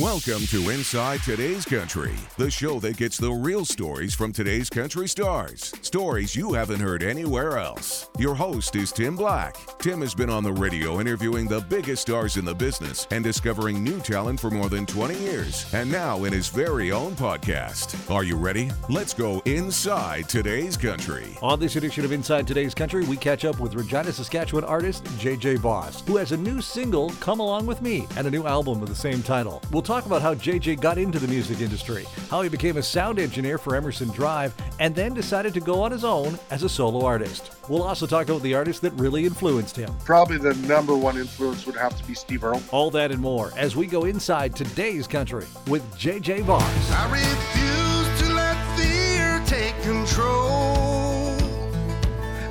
Welcome to Inside Today's Country, the show that gets the real stories from today's country stars. Stories you haven't heard anywhere else. Your host is Tim Black. Tim has been on the radio interviewing the biggest stars in the business and discovering new talent for more than 20 years, and now in his very own podcast. Are you ready? Let's go inside today's country. On this edition of Inside Today's Country, we catch up with Regina, Saskatchewan artist JJ Voss, who has a new single, Come Along With Me, and a new album with the same title. We'll talk about how JJ got into the music industry, how he became a sound engineer for Emerson Drive, and then decided to go on his own as a solo artist. We'll also talk about the artist that really influenced him. Probably the number one influence would have to be Steve Earle. All that and more as we go inside today's country with JJ Voss. I refuse to let fear take control.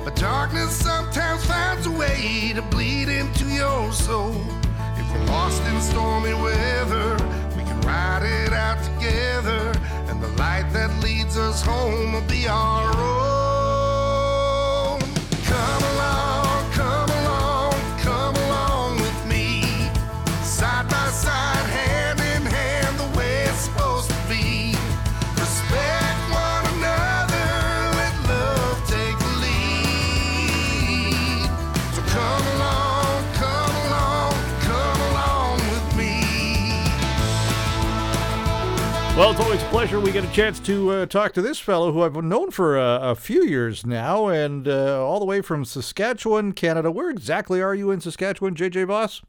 But darkness sometimes finds a way to bleed into your soul. We're lost in stormy weather, we can ride it out together. And the light that leads us home will be our own. Well, it's always a pleasure. We get a chance to uh, talk to this fellow who I've known for uh, a few years now, and uh, all the way from Saskatchewan, Canada. Where exactly are you in Saskatchewan, JJ Voss?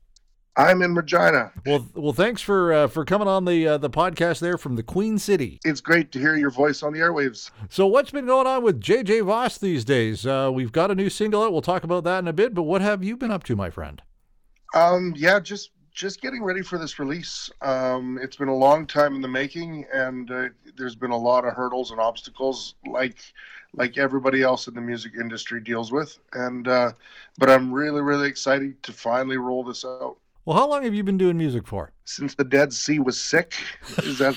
I'm in Regina. Well, well, thanks for uh, for coming on the uh, the podcast there from the Queen City. It's great to hear your voice on the airwaves. So, what's been going on with JJ Voss these days? Uh, we've got a new single out. We'll talk about that in a bit. But what have you been up to, my friend? Um, yeah, just just getting ready for this release. Um, it's been a long time in the making, and uh, there's been a lot of hurdles and obstacles, like like everybody else in the music industry deals with. And uh, but I'm really really excited to finally roll this out. Well, how long have you been doing music for? Since the Dead Sea was sick, is that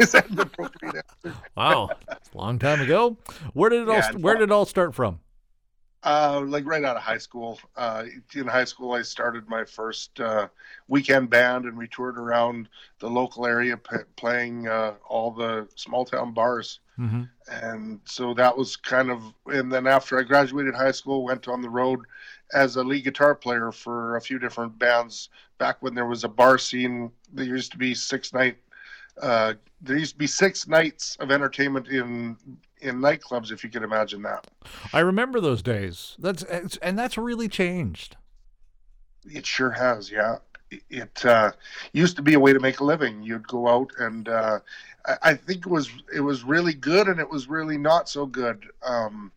is that an appropriate answer? Wow, long time ago. Where did it all Yeah, Where did it all start from? Uh, like right out of high school. Uh, in high school, I started my first uh, weekend band, and we toured around the local area p- playing uh, all the small town bars. Mm-hmm. And so that was kind of. And then after I graduated high school, went on the road as a lead guitar player for a few different bands. Back when there was a bar scene, there used to be six night. Uh, there used to be six nights of entertainment in in nightclubs, if you can imagine that. I remember those days. That's and that's really changed. It sure has, yeah. It- uh, used to be a way to make a living. You'd go out, and uh, I, I think it was it was really good, and it was really not so good. Um,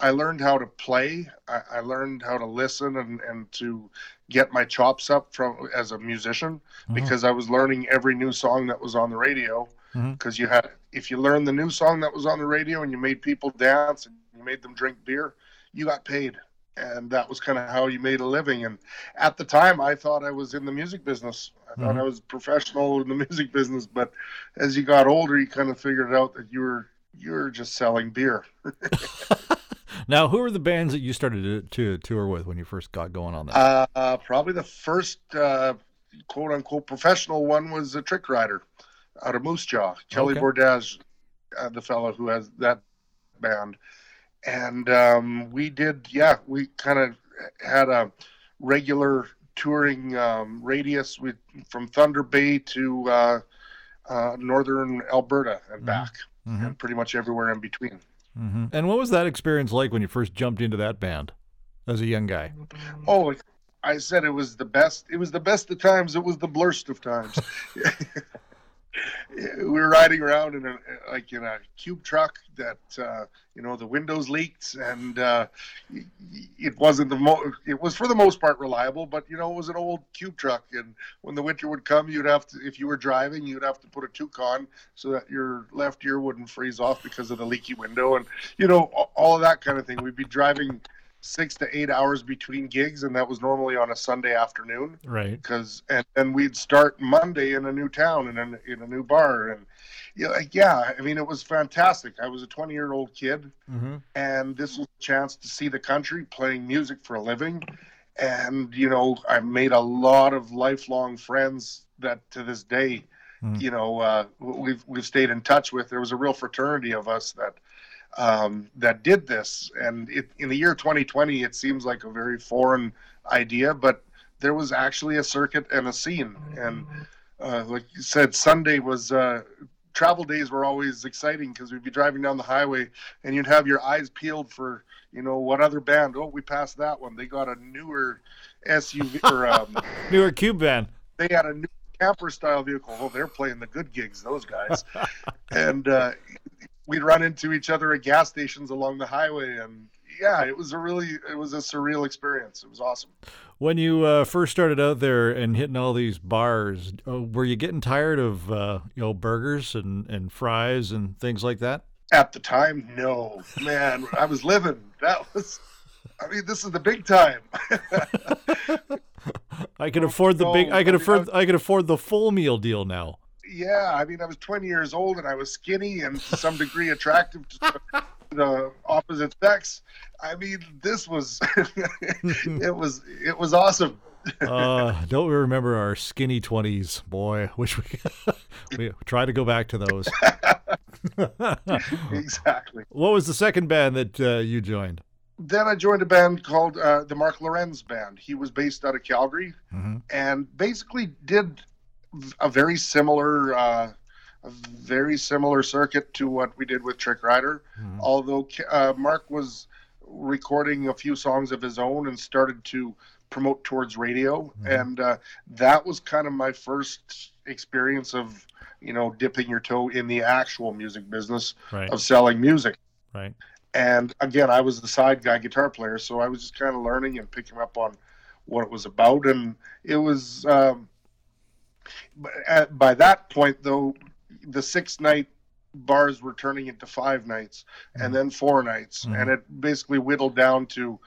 I learned how to play. I, I learned how to listen and, and to get my chops up from as a musician because I was learning every new song that was on the radio. Because you had, if you learned the new song that was on the radio and you made people dance and you made them drink beer, you got paid and that was kind of how you made a living. And at the time, I thought I was in the music business. I thought Mhm. I was professional in the music business. But as you got older, you kind of figured out that you were you were just selling beer. Now, who are the bands that you started to, to tour with when you first got going on that? Uh, probably the first uh, quote unquote professional one was a Trick Rider out of Moose Jaw. Kelly Okay. Bordaz, uh, the fellow who has that band. And um, we did, yeah, we kind of had a regular touring um, radius with from Thunder Bay to uh, uh, northern Alberta and Mhm. back, Mhm. and pretty much everywhere in between. hmm And what was that experience like when you first jumped into that band as a young guy? Oh, I said it was the best. It was the best of times. It was the blurst of times. we were riding around in a like in a cube truck that uh, you know the windows leaked and uh, it wasn't the mo- it was for the most part reliable but you know it was an old cube truck and when the winter would come you'd have to if you were driving you'd have to put a toque on so that your left ear wouldn't freeze off because of the leaky window and you know all of that kind of thing. We'd be driving six to eight hours between gigs and that was normally on a sunday afternoon Right. because and then we'd start Monday in a new town in a in a new bar and yeah, like, yeah. I mean, it was fantastic. I was a 20 year old kid, Mm-hmm. and this was a chance to see the country playing music for a living. And you know, I made a lot of lifelong friends that to this day you know, uh, we've we've stayed in touch with. There was a real fraternity of us that um, that did this, and it, in the year 2020, it seems like a very foreign idea, but there was actually a circuit and a scene, and uh, like you said, Sunday was. Uh, travel days were always exciting because we'd be driving down the highway and you'd have your eyes peeled for you know what other band oh we passed that one they got a newer suv or um, Newer cube van. they had a new camper style vehicle. Oh, they're playing the good gigs, those guys. and uh, we'd run into each other at gas stations along the highway, and yeah, it was a really, it was a surreal experience. It was awesome. When you uh, first started out there and hitting all these bars, uh, were you getting tired of uh, you know burgers and, and fries and things like that? At the time, no, man, I was living. That was, I mean, this is the big time. I can afford the big. I can afford. I can afford the full meal deal now. Yeah, I mean, I was 20 years old and I was skinny and to some degree attractive to the opposite sex. I mean, this was it was it was awesome. Uh, don't we remember our skinny twenties, boy? Wish we we try to go back to those. exactly. what was the second band that uh, you joined? Then I joined a band called uh, the Mark Lorenz Band. He was based out of Calgary Mhm. and basically did a very similar. Uh, a very similar circuit to what we did with Trick Rider, Mhm. although uh, Mark was recording a few songs of his own and started to promote towards radio Mhm. and uh, that was kind of my first experience of you know dipping your toe in the actual music business Right, of selling music right. and again i was the side guy guitar player so i was just kind of learning and picking up on what it was about and it was um, but at, by that point though the six night bars were turning into five nights Mhm. and then four nights Mhm. and it basically whittled down to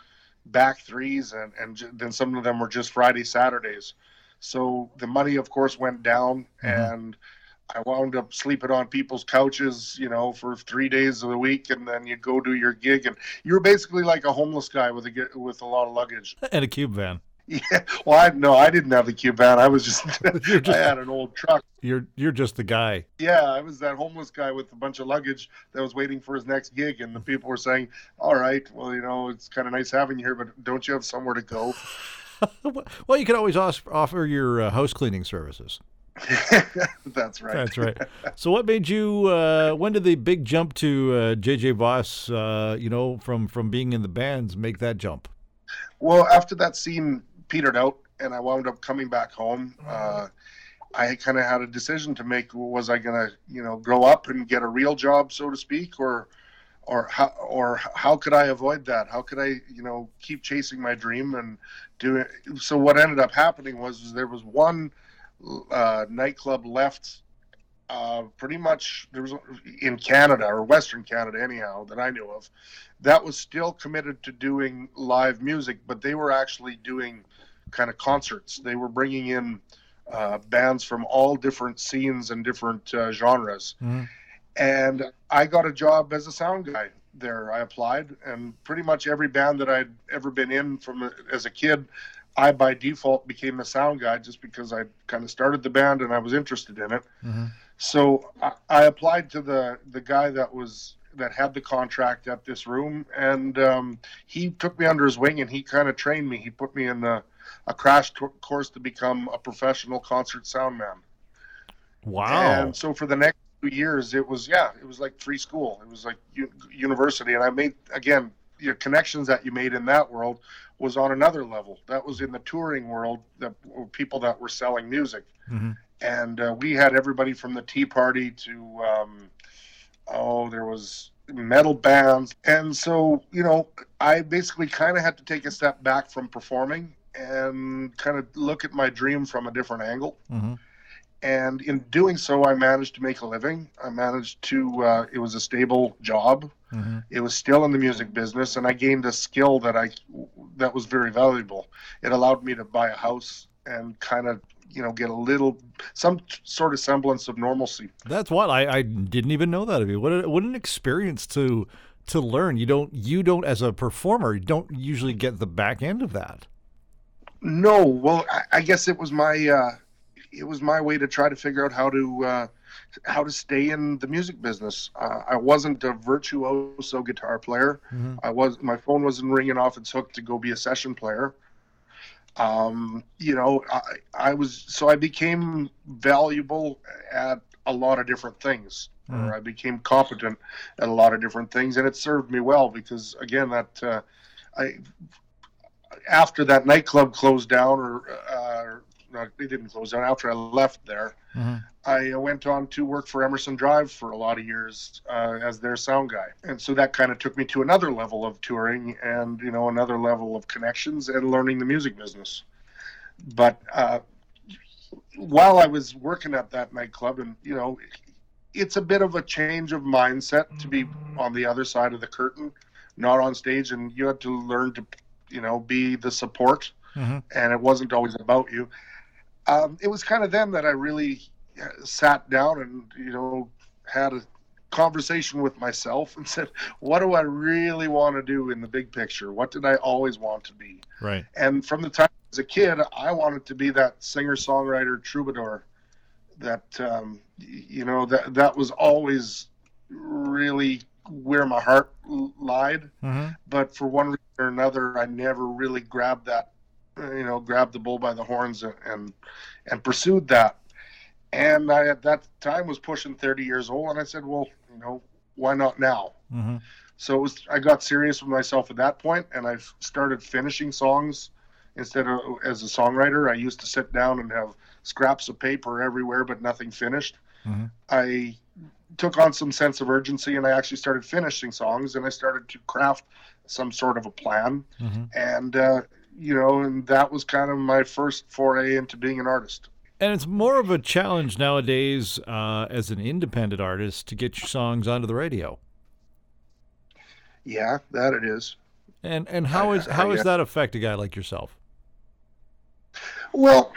back threes and, and ju- then some of them were just friday saturdays so the money of course went down Mhm. and I wound up sleeping on people's couches, you know, for three days of the week, and then you go do your gig, and you're basically like a homeless guy with a with a lot of luggage. And a cube van. Yeah, well, I no, I didn't have the cube van. I was just, just I had an old truck. You're you're just the guy. Yeah, I was that homeless guy with a bunch of luggage that was waiting for his next gig, and the people were saying, "All right, well, you know, it's kind of nice having you here, but don't you have somewhere to go?" well, you can always offer your uh, house cleaning services. That's right. That's right. so, what made you? Uh, when did the big jump to uh, JJ Voss? Uh, you know, from from being in the bands, make that jump? Well, after that scene petered out and I wound up coming back home, uh, I kind of had a decision to make. Was I going to, you know, grow up and get a real job, so to speak, or, or how, or how could I avoid that? How could I, you know, keep chasing my dream and do it? So what ended up happening was, was there was one uh, nightclub left. Uh, pretty much there was in Canada or Western Canada anyhow that I knew of that was still committed to doing live music, but they were actually doing kind of concerts. They were bringing in uh, bands from all different scenes and different uh, genres. Mhm. And I got a job as a sound guy there. I applied, and pretty much every band that I'd ever been in from as a kid, I by default became a sound guy just because I kind of started the band and I was interested in it. Mm-hmm. So I, I applied to the the guy that was that had the contract at this room, and um, he took me under his wing and he kind of trained me. He put me in the, a crash t- course to become a professional concert sound man. Wow. And so for the next two years, it was yeah, it was like free school. It was like u- university, and I made again your connections that you made in that world was on another level. That was in the touring world, that people that were selling music hmm and uh, we had everybody from the Tea Party to um, oh, there was metal bands, and so you know, I basically kind of had to take a step back from performing and kind of look at my dream from a different angle. hmm And in doing so, I managed to make a living. I managed to. Uh, it was a stable job. hmm It was still in the music business, and I gained a skill that I that was very valuable. It allowed me to buy a house and kind of you know get a little some sort of semblance of normalcy. That's what I, I didn't even know that of you. What a, what an experience to to learn. You don't you don't as a performer you don't usually get the back end of that. No, well, I, I guess it was my uh, it was my way to try to figure out how to uh, how to stay in the music business. Uh, I wasn't a virtuoso guitar player. Mhm. I was my phone wasn't ringing off its hook to go be a session player. Um, you know, I, I was so I became valuable at a lot of different things. Mhm. Or I became competent at a lot of different things, and it served me well because again, that uh, I after that nightclub closed down, or uh, it didn't close down. After I left there, Mhm. I went on to work for Emerson Drive for a lot of years uh, as their sound guy, and so that kind of took me to another level of touring and you know another level of connections and learning the music business. But uh, while I was working at that nightclub, and you know, it's a bit of a change of mindset to be on the other side of the curtain, not on stage, and you had to learn to, you know, be the support, Mhm. and it wasn't always about you. Um, it was kind of then that I really uh, sat down and you know had a conversation with myself and said, "What do I really want to do in the big picture? What did I always want to be?" Right. And from the time as a kid, I wanted to be that singer songwriter troubadour. That um, you know that that was always really where my heart lied. hmm But for one reason or another, I never really grabbed that, you know, grabbed the bull by the horns and and, and pursued that. And I at that time was pushing 30 years old, and I said, well, you know, why not now? hmm So it was, I got serious with myself at that point, and I started finishing songs instead of as a songwriter. I used to sit down and have scraps of paper everywhere, but nothing finished. Mhm. I took on some sense of urgency, and I actually started finishing songs, and I started to craft some sort of a plan, hmm and uh, you know, and that was kind of my first foray into being an artist. And it's more of a challenge nowadays uh, as an independent artist to get your songs onto the radio. Yeah, that it is. And and how is how does that affect a guy like yourself? Well,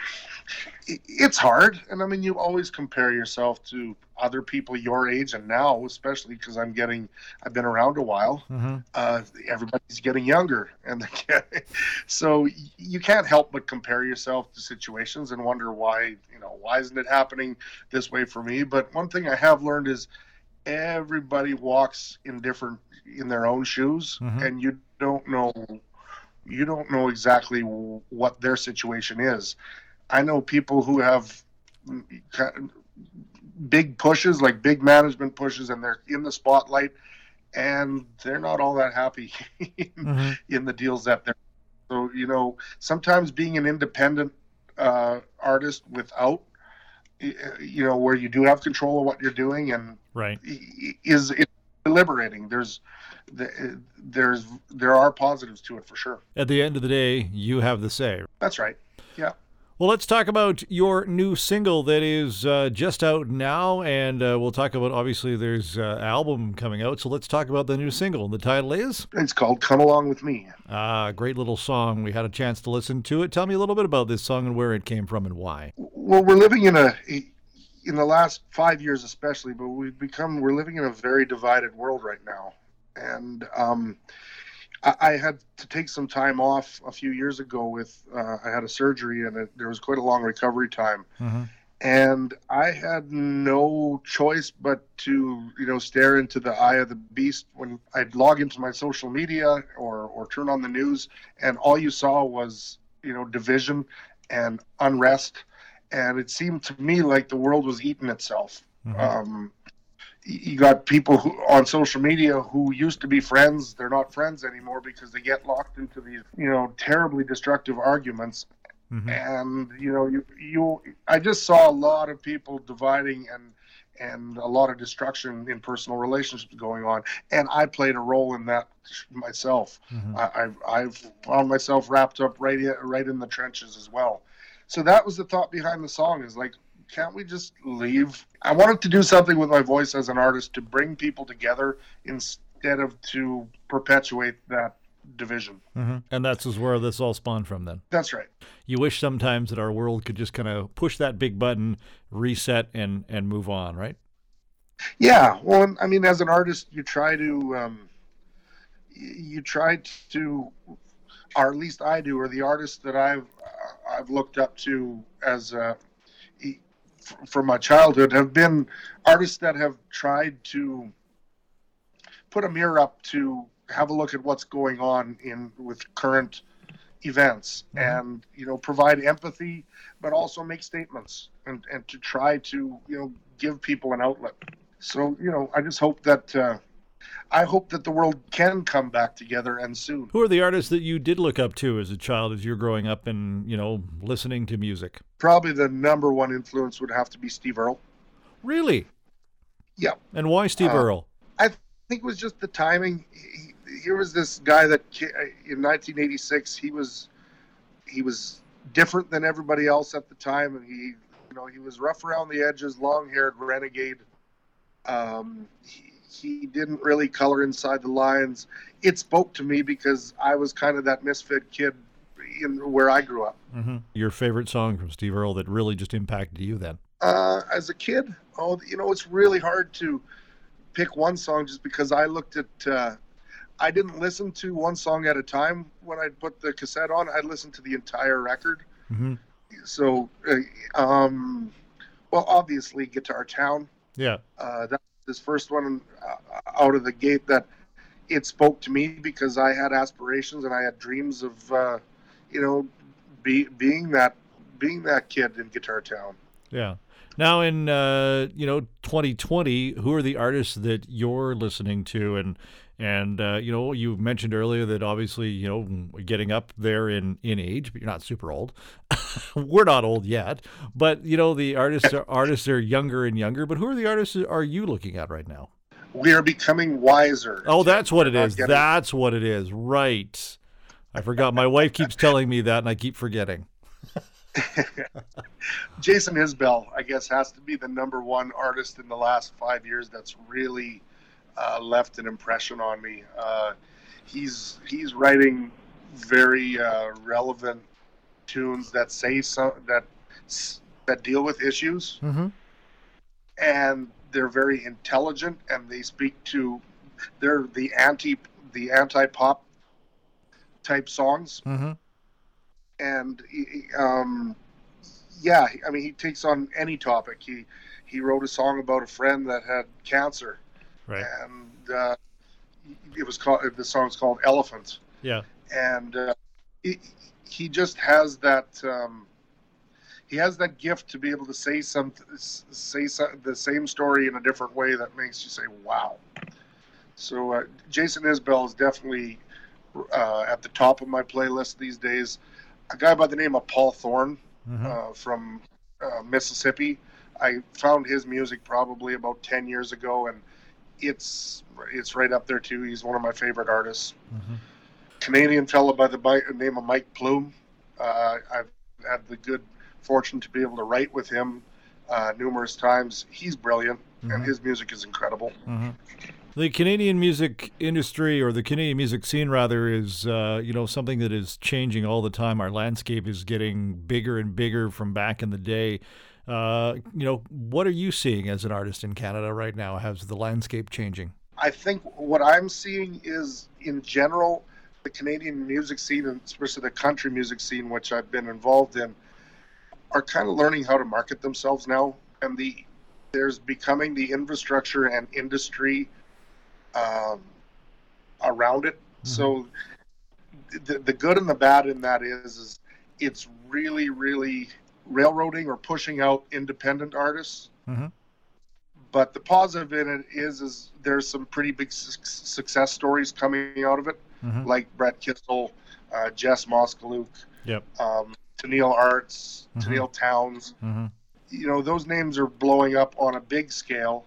it's hard, and I mean, you always compare yourself to other people your age, and now, especially because I'm getting, I've been around a while. hmm Uh, everybody's getting younger, and getting, so you can't help but compare yourself to situations and wonder why, you know, why isn't it happening this way for me? But one thing I have learned is everybody walks in different in their own shoes, Mhm. and you don't know you don't know exactly what their situation is. I know people who have big pushes, like big management pushes, and they're in the spotlight, and they're not all that happy in, hmm in the deals that they're. So you know, sometimes being an independent uh, artist without, you know, where you do have control of what you're doing and Right. is is liberating. There's there's there are positives to it for sure. At the end of the day, you have the say. That's right. Yeah. Well, let's talk about your new single that is uh, just out now, and uh, we'll talk about obviously there's uh, album coming out. So let's talk about the new single. The title is It's called "Come Along with Me." ah, great little song. We had a chance to listen to it. Tell me a little bit about this song and where it came from and why. Well, we're living in a in the last five years, especially, but we've become we're living in a very divided world right now, and um, I, I had to take some time off a few years ago. With uh, I had a surgery, and it, there was quite a long recovery time. hmm and I had no choice but to, you know, stare into the eye of the beast when I'd log into my social media or or turn on the news, and all you saw was, you know, division and unrest, and it seemed to me like the world was eating itself. Mhm. Um, you got people who on social media who used to be friends; they're not friends anymore because they get locked into these, you know, terribly destructive arguments Mhm. and you know you you i just saw a lot of people dividing and and a lot of destruction in personal relationships going on and i played a role in that myself Mhm. I, I've, I've found myself wrapped up right right in the trenches as well so that was the thought behind the song is like can't we just leave i wanted to do something with my voice as an artist to bring people together instead of to perpetuate that division Mhm. And that's is where this all spawned from. Then that's right you wish sometimes that our world could just kind of push that big button, reset, and and move on. Right. Yeah, well, I mean, as an artist, you try to, um, you try to, or at least I do, or the artists that I've uh, I've looked up to as, uh, from my childhood have been artists that have tried to put a mirror up to have a look at what's going on in with current events mm-hmm. and you know provide empathy but also make statements and and to try to you know give people an outlet so you know i just hope that uh, I hope that the world can come back together and soon. Who are the artists that you did look up to as a child as you're growing up and, you know, listening to music? Probably the number one influence would have to be Steve Earle. Really? Yeah. And why Steve uh, Earle? I think it was just the timing. He, here was this guy that in 1986 he was he was different than everybody else at the time and he you know he was rough around the edges long-haired renegade um, he, he didn't really color inside the lines. It spoke to me because I was kind of that misfit kid in where I grew up. Mm-hmm. Your favorite song from Steve Earle that really just impacted you then? Uh, as a kid, oh, you know, it's really hard to pick one song just because I looked at. Uh, I didn't listen to one song at a time when I put the cassette on. I listened to the entire record. Mm-hmm. So, uh, um, well, obviously, Guitar Town. Yeah. Uh, that this first one uh, out of the gate that it spoke to me because I had aspirations and I had dreams of, uh, you know, be, being that being that kid in Guitar Town. Yeah. Now in uh, you know 2020, who are the artists that you're listening to and and uh, you know, you mentioned earlier that obviously, you know, getting up there in in age, but you're not super old. We're not old yet, but you know, the artists are artists are younger and younger. But who are the artists are you looking at right now? We are becoming wiser. Oh, that's what it is. Getting... That's what it is. Right. I forgot. My wife keeps telling me that, and I keep forgetting. Jason Isbell, I guess, has to be the number one artist in the last five years that's really uh, left an impression on me. Uh, he's he's writing very uh, relevant tunes that say some that that deal with issues, mm-hmm. and they're very intelligent and they speak to they're the anti the anti pop type songs, mm-hmm. and um, yeah, I mean he takes on any topic. He he wrote a song about a friend that had cancer Right. And uh, it was called the song's called Elephant. Yeah. And uh, he, he just has that um, he has that gift to be able to say some say some, the same story in a different way that makes you say wow. So uh, Jason Isbell is definitely uh, at the top of my playlist these days. A guy by the name of Paul Thorn mm-hmm. Uh, from uh, Mississippi. I found his music probably about ten years ago, and it's it's right up there too. He's one of my favorite artists. Mm-hmm. Canadian fellow by the name of Mike Plume. Uh, I've had the good fortune to be able to write with him uh, numerous times. He's brilliant, mm-hmm. and his music is incredible. Mm-hmm. The Canadian music industry, or the Canadian music scene, rather, is uh, you know something that is changing all the time. Our landscape is getting bigger and bigger from back in the day. Uh, you know, what are you seeing as an artist in Canada right now? How's the landscape changing? I think what I'm seeing is, in general, the Canadian music scene, and especially the country music scene, which I've been involved in, are kind of learning how to market themselves now, and the there's becoming the infrastructure and industry um, around it. Mm-hmm. So the, the good and the bad in that is, is it's really, really railroading or pushing out independent artists. Mm-hmm. But the positive in it is, is there's some pretty big su- success stories coming out of it, mm-hmm. like Brett Kissel, uh, Jess Moskaluke, yep. um, Tenille Arts, mm-hmm. Tenille Townes. Mm-hmm. You know, those names are blowing up on a big scale.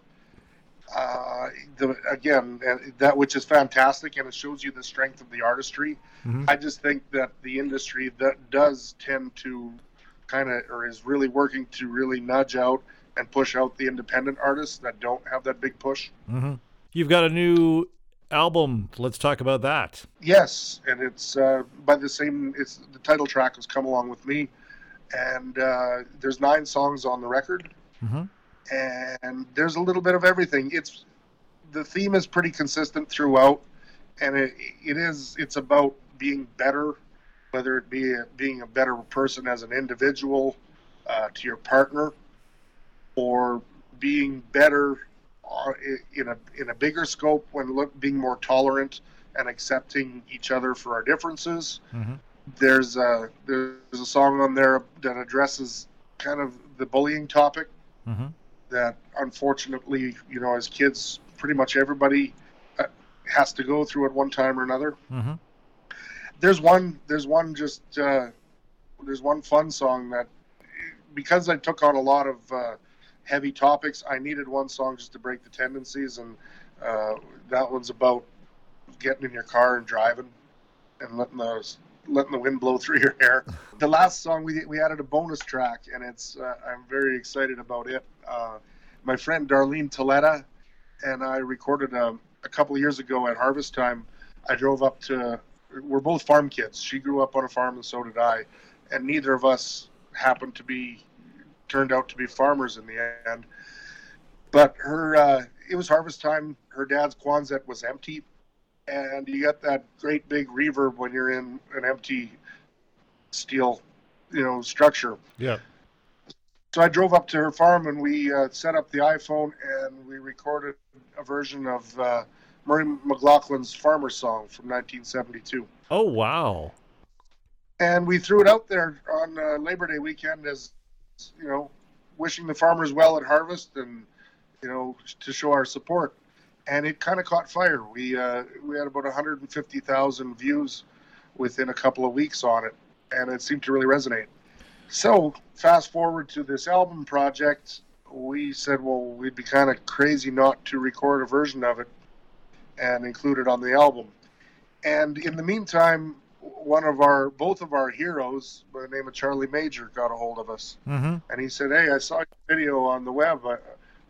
Uh, the, again, that which is fantastic, and it shows you the strength of the artistry. Mm-hmm. I just think that the industry that does tend to kind of or is really working to really nudge out and push out the independent artists that don't have that big push. Mm-hmm. You've got a new album. Let's talk about that. Yes, and it's uh, by the same. It's the title track has come along with me, and uh, there's nine songs on the record, mm-hmm. and there's a little bit of everything. It's the theme is pretty consistent throughout, and it, it is. It's about being better whether it be a, being a better person as an individual uh, to your partner or being better uh, in a in a bigger scope when look, being more tolerant and accepting each other for our differences. Mm-hmm. There's a there's a song on there that addresses kind of the bullying topic Mm-hmm. that unfortunately, you know, as kids, pretty much everybody uh, has to go through at one time or another. Mm-hmm. There's one there's one just uh, there's one fun song that because I took on a lot of uh, heavy topics, I needed one song just to break the tendencies, and uh, that one's about getting in your car and driving and letting the letting the wind blow through your hair. The last song we we added a bonus track, and it's uh, I'm very excited about it. Uh, my friend Darlene Toletta and I recorded a, a couple of years ago at harvest time. I drove up to. We're both farm kids. She grew up on a farm, and so did I. And neither of us happened to be turned out to be farmers in the end. But her, uh, it was harvest time. Her dad's Quonset was empty, and you get that great big reverb when you're in an empty steel, you know, structure. Yeah. So I drove up to her farm and we uh, set up the iPhone and we recorded a version of uh, Murray McLauchlan's Farmer Song from 1972. Oh wow. And we threw it out there on uh, Labor Day weekend as, you know, wishing the farmers well at harvest and, you know, to show our support. And it kind of caught fire. We uh, we had about 150,000 views within a couple of weeks on it, and it seemed to really resonate. So, fast forward to this album project, we said, well, we'd be kind of crazy not to record a version of it and included on the album. And in the meantime, one of our, both of our heroes, by the name of Charlie Major, got a hold of us. Mm-hmm. And he said, hey, I saw your video on the web. I,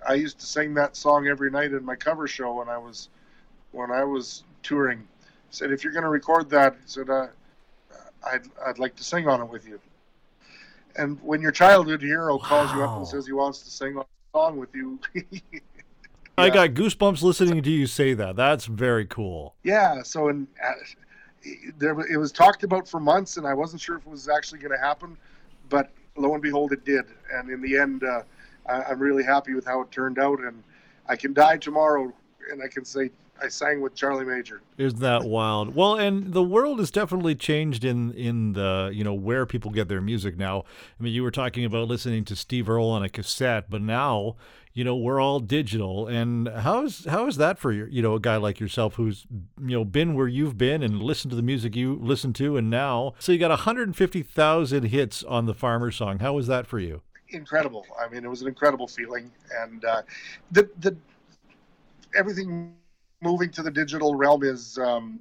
I used to sing that song every night in my cover show when I was, when I was touring. He said, if you're going to record that, he said, uh, I'd, I'd like to sing on it with you and when your childhood hero calls you up and says he wants to sing a song with you, I got goosebumps listening to you say that. That's very cool. yeah. So and uh, there it was talked about for months, and I wasn't sure if it was actually going to happen, but lo and behold, it did. And in the end, uh, I, I'm really happy with how it turned out, and I can die tomorrow, and I can say I sang with Charlie Major. Isn't that wild? Well, and the world has definitely changed in in the you know where people get their music now. I mean, you were talking about listening to Steve Earle on a cassette, but now you know we're all digital. And how's how is that for you? You know, a guy like yourself who's you know been where you've been and listened to the music you listen to, and now so you got 150,000 hits on the Farmer song. How was that for you? incredible. I mean, it was an incredible feeling, and uh, the the everything moving to the digital realm is um,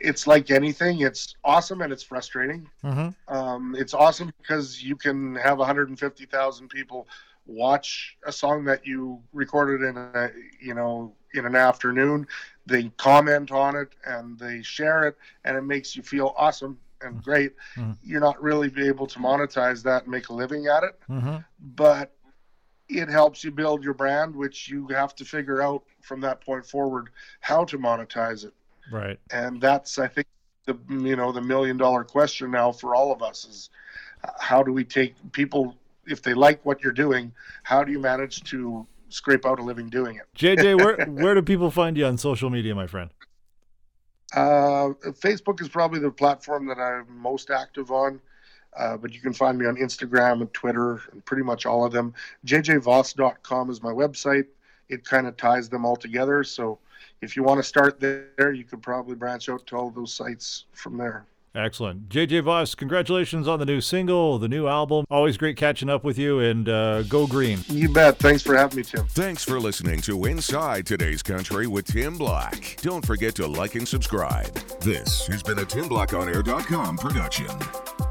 it's like anything. It's awesome and it's frustrating. Mm-hmm. Um, it's awesome because you can have 150,000 people watch a song that you recorded in a you know in an afternoon. They comment on it and they share it, and it makes you feel awesome and great. Mhm. You're not really be able to monetize that and make a living at it, Mm-hmm. but it helps you build your brand, which you have to figure out from that point forward how to monetize it Right. and that's I think the you know the million dollar question now for all of us is uh, how do we take people if they like what you're doing how do you manage to scrape out a living doing it? JJ, where where do people find you on social media, my friend? uh, facebook is probably the platform that i'm most active on. Uh, but you can find me on instagram and twitter and pretty much all of them. Jjvoss.com is my website. It kind of ties them all together. So if you want to start there you could probably branch out to all those sites from there Excellent. JJ Voss, congratulations on the new single, the new album. Always great catching up with you and uh, go green. You bet. Thanks for having me, Tim. Thanks for listening to Inside Today's Country with Tim Black. Don't forget to like and subscribe. This has been a TimBlackOnAir.com production.